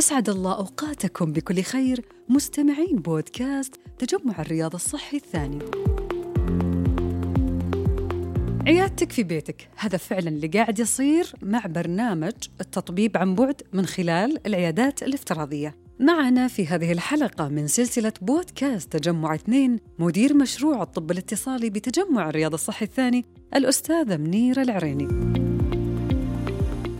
أسعد الله أوقاتكم بكل خير مستمعين بودكاست تجمع الرياض الصحي الثاني. عيادتك في بيتك هذا فعلا اللي قاعد يصير مع برنامج التطبيب عن بعد من خلال العيادات الافتراضية. معنا في هذه الحلقة من سلسلة بودكاست تجمع اثنين مدير مشروع الطب الاتصالي بتجمع الرياض الصحي الثاني الأستاذة منيرة العريني.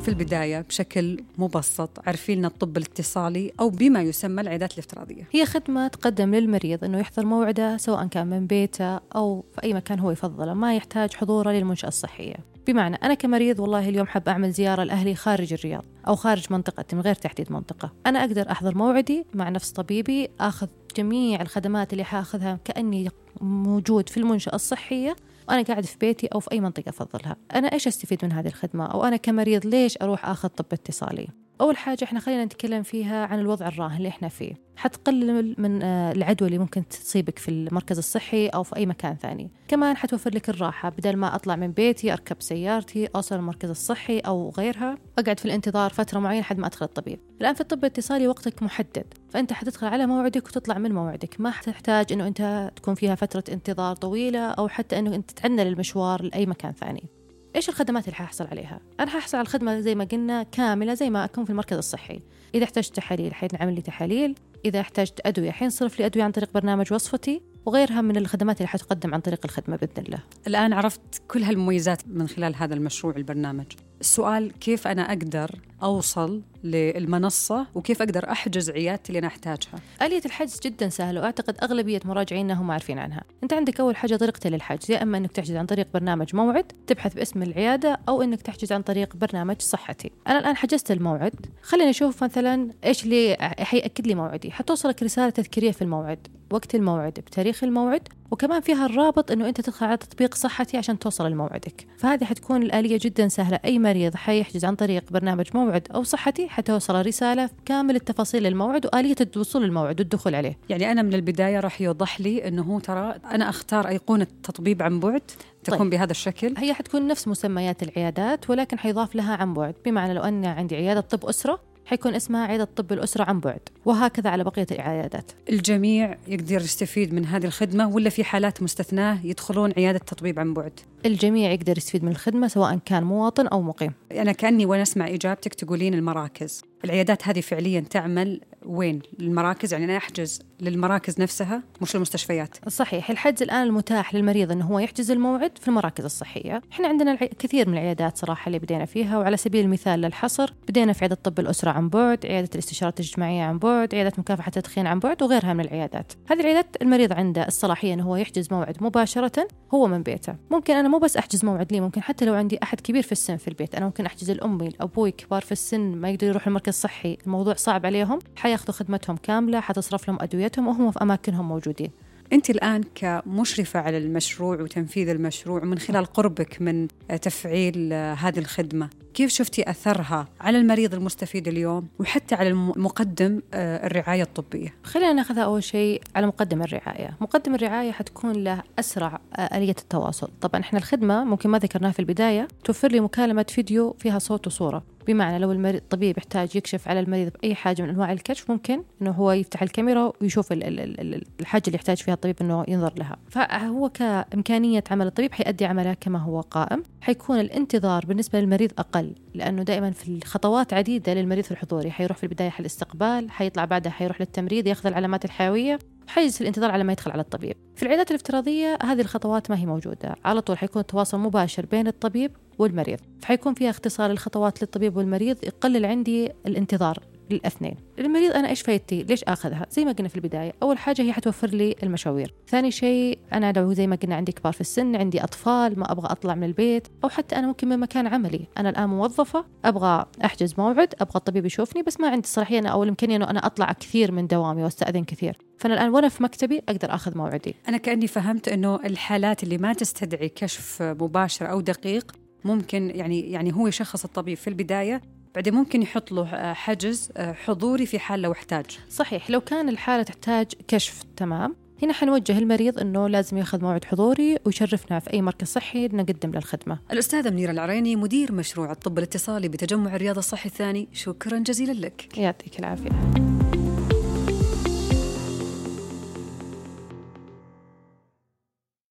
في البداية بشكل مبسط عرفي لنا الطب الاتصالي أو بما يسمى العيادات الافتراضية. هي خدمة تقدم للمريض أنه يحضر موعده سواء كان من بيته أو في أي مكان هو يفضله ما يحتاج حضوره للمنشأة الصحية. بمعنى أنا كمريض والله اليوم حاب أعمل زيارة لأهلي خارج الرياض أو خارج منطقتي من غير تحديد منطقة. أنا أقدر أحضر موعدي مع نفس طبيبي أخذ جميع الخدمات اللي حاخذها كأني موجود في المنشأة الصحية وأنا قاعد في بيتي أو في أي منطقة أفضلها. أنا إيش أستفيد من هذه الخدمة؟ أو أنا كمريض ليش أروح أخذ طب اتصالي؟ أول حاجة إحنا خلينا نتكلم فيها عن الوضع الراهن اللي إحنا فيه. حتقلل من آه، العدوى اللي ممكن تصيبك في المركز الصحي أو في أي مكان ثاني. كمان حتوفر لك الراحة. بدل ما أطلع من بيتي أركب سيارتي أوصل المركز الصحي أو غيرها أقعد في الانتظار فترة معينة لحد ما أدخل الطبيب. الآن في الطب الاتصالي وقتك محدد. فأنت حتدخل على موعدك وتطلع من موعدك. ما حتحتاج أنه أنت تكون فيها فترة انتظار طويلة أو حتى أنه أنت تتعنى للمشوار لأي مكان ثاني. إيش الخدمات اللي حاحصل عليها؟ أنا حاحصل على الخدمة زي ما قلنا كاملة زي ما أكون في المركز الصحي، إذا احتجت تحاليل حينعمل لي تحاليل، إذا احتجت أدوية حينصرف لي أدوية عن طريق برنامج وصفتي، وغيرها من الخدمات اللي حتقدم عن طريق الخدمة بإذن الله. الآن عرفت كل هالمميزات من خلال هذا المشروع البرنامج. السؤال كيف أنا أقدر أوصل للمنصة وكيف أقدر أحجز عيادتي اللي أنا أحتاجها. آلية الحجز جدا سهلة وأعتقد أغلبية مراجعينا هم عارفين عنها. أنت عندك أول حاجة طريقتين للحجز يا إما إنك تحجز عن طريق برنامج موعد تبحث باسم العيادة أو إنك تحجز عن طريق برنامج صحتي. أنا الآن حجزت الموعد. خلينا نشوف مثلا إيش اللي حيأكد لي موعدي. حتوصلك رسالة تذكيرية في الموعد وقت الموعد بتاريخ الموعد وكمان فيها الرابط إنه أنت تدخل على تطبيق صحتي عشان توصل لموعدك. فهذه حتكون الآلية جدا سهلة. أي مريض حيحجز عن طريق برنامج موعد أو صحتي حتوصل رسالة كامل التفاصيل الموعد وآلية الوصول للموعد والدخول عليه. يعني أنا من البداية راح يوضح لي هو ترى أنا أختار أيقونة تطبيب عن بعد تكون طيب. بهذا الشكل. هي حتكون نفس مسميات العيادات ولكن حيضاف لها عن بعد. بمعنى لو أن عندي عيادة طب أسرة حيكون اسمها عيادة طب الأسرة عن بعد. وهكذا على بقية العيادات. الجميع يقدر يستفيد من هذه الخدمة ولا في حالات مستثناة يدخلون عيادة تطبيب عن بعد. الجميع يقدر يستفيد من الخدمة سواء كان مواطن أو مقيم. أنا كأني وأنا أسمع إجابتك تقولين المراكز. العيادات هذه فعليا تعمل وين؟ المراكز؟ يعني أنا أحجز للمراكز نفسها مش المستشفيات صحيح الحجز الآن المتاح للمريض أنه هو يحجز الموعد في المراكز الصحية. إحنا عندنا كثير من العيادات صراحة اللي بدينا فيها وعلى سبيل المثال للحصر بدينا في عيادة طب الأسرة عن بعد عيادة الاستشارات الإجتماعية عن بعد عيادة مكافحة التدخين عن بعد وغيرها من العيادات. هذه العيادات المريض عنده الصلاحية أنه هو يحجز موعد مباشرة هو من بيته. ممكن أنا مو بس أحجز موعد لي ممكن حتى لو عندي أحد كبير في السن في البيت أنا ممكن أحجز لأمي لأبوي كبار في السن ما يقدروا يروحوا المركز الصحي الموضوع صعب عليهم حياخذوا خدمتهم كاملة حتصرف لهم أدويتهم وهم في أماكنهم موجودين. أنت الآن كمشرفة على المشروع وتنفيذ المشروع من خلال قربك من تفعيل هذه الخدمة كيف شفتي أثرها على المريض المستفيد اليوم وحتى على مقدم آه، الرعاية الطبية؟ خلينا ناخذها أول شيء على مقدم الرعاية. مقدم الرعاية حتكون له أسرع آه، آلية التواصل. طبعا إحنا الخدمة ممكن ما ذكرناها في البداية توفر لي مكالمة فيديو فيها صوت وصورة. بمعنى لو المريض الطبيب يحتاج يكشف على المريض بأي حاجة من أنواع الكشف ممكن أنه هو يفتح الكاميرا ويشوف الحاجة اللي يحتاج فيها الطبيب أنه ينظر لها. فهو كإمكانية عمل الطبيب حيؤدي عمله كما هو قائم. حيكون الانتظار بالنسبة للمريض أقل لأنه دائما في الخطوات عديدة للمريض في الحضوري. حيروح في البداية حل الاستقبال حيطلع بعدها حيروح للتمريض ياخذ العلامات الحيوية حيجلس الانتظار على ما يدخل على الطبيب. في العيادات الافتراضية هذه الخطوات ما هي موجودة. على طول حيكون تواصل مباشر بين الطبيب والمريض. فحيكون فيها اختصار الخطوات للطبيب والمريض يقلل عندي الانتظار للاثنين. المريض أنا إيش فايدتي؟ ليش آخذها؟ زي ما قلنا في البداية أول حاجة هي حتوفر لي المشاوير. ثاني شيء أنا لو زي ما قلنا عندي كبار في السن عندي أطفال ما أبغى أطلع من البيت أو حتى أنا ممكن من مكان عملي. أنا الآن موظفة أبغى أحجز موعد أبغى الطبيب يشوفني بس ما عندي الصلاحيه أو الامكانيه إنه أنا أطلع كثير من دوامي وأستأذن كثير. فأنا الآن وأنا في مكتبي أقدر آخذ موعدي. أنا كأني فهمت إنه الحالات اللي ما تستدعي كشف مباشر أو دقيق ممكن يعني يعني هو يشخص الطبيب في البداية بعدين ممكن يحط له آه، حجز آه، حضوري في حال لو احتاج. صحيح لو كان الحالة تحتاج كشف تمام. هنا حنوجه المريض أنه لازم ياخذ موعد حضوري ويشرفنا في أي مركز صحي نقدم له الخدمة. الأستاذة منيرة العريني مدير مشروع الطب الاتصالي بتجمع الرياض الصحي الثاني شكرا جزيلا لك. يعطيك العافية.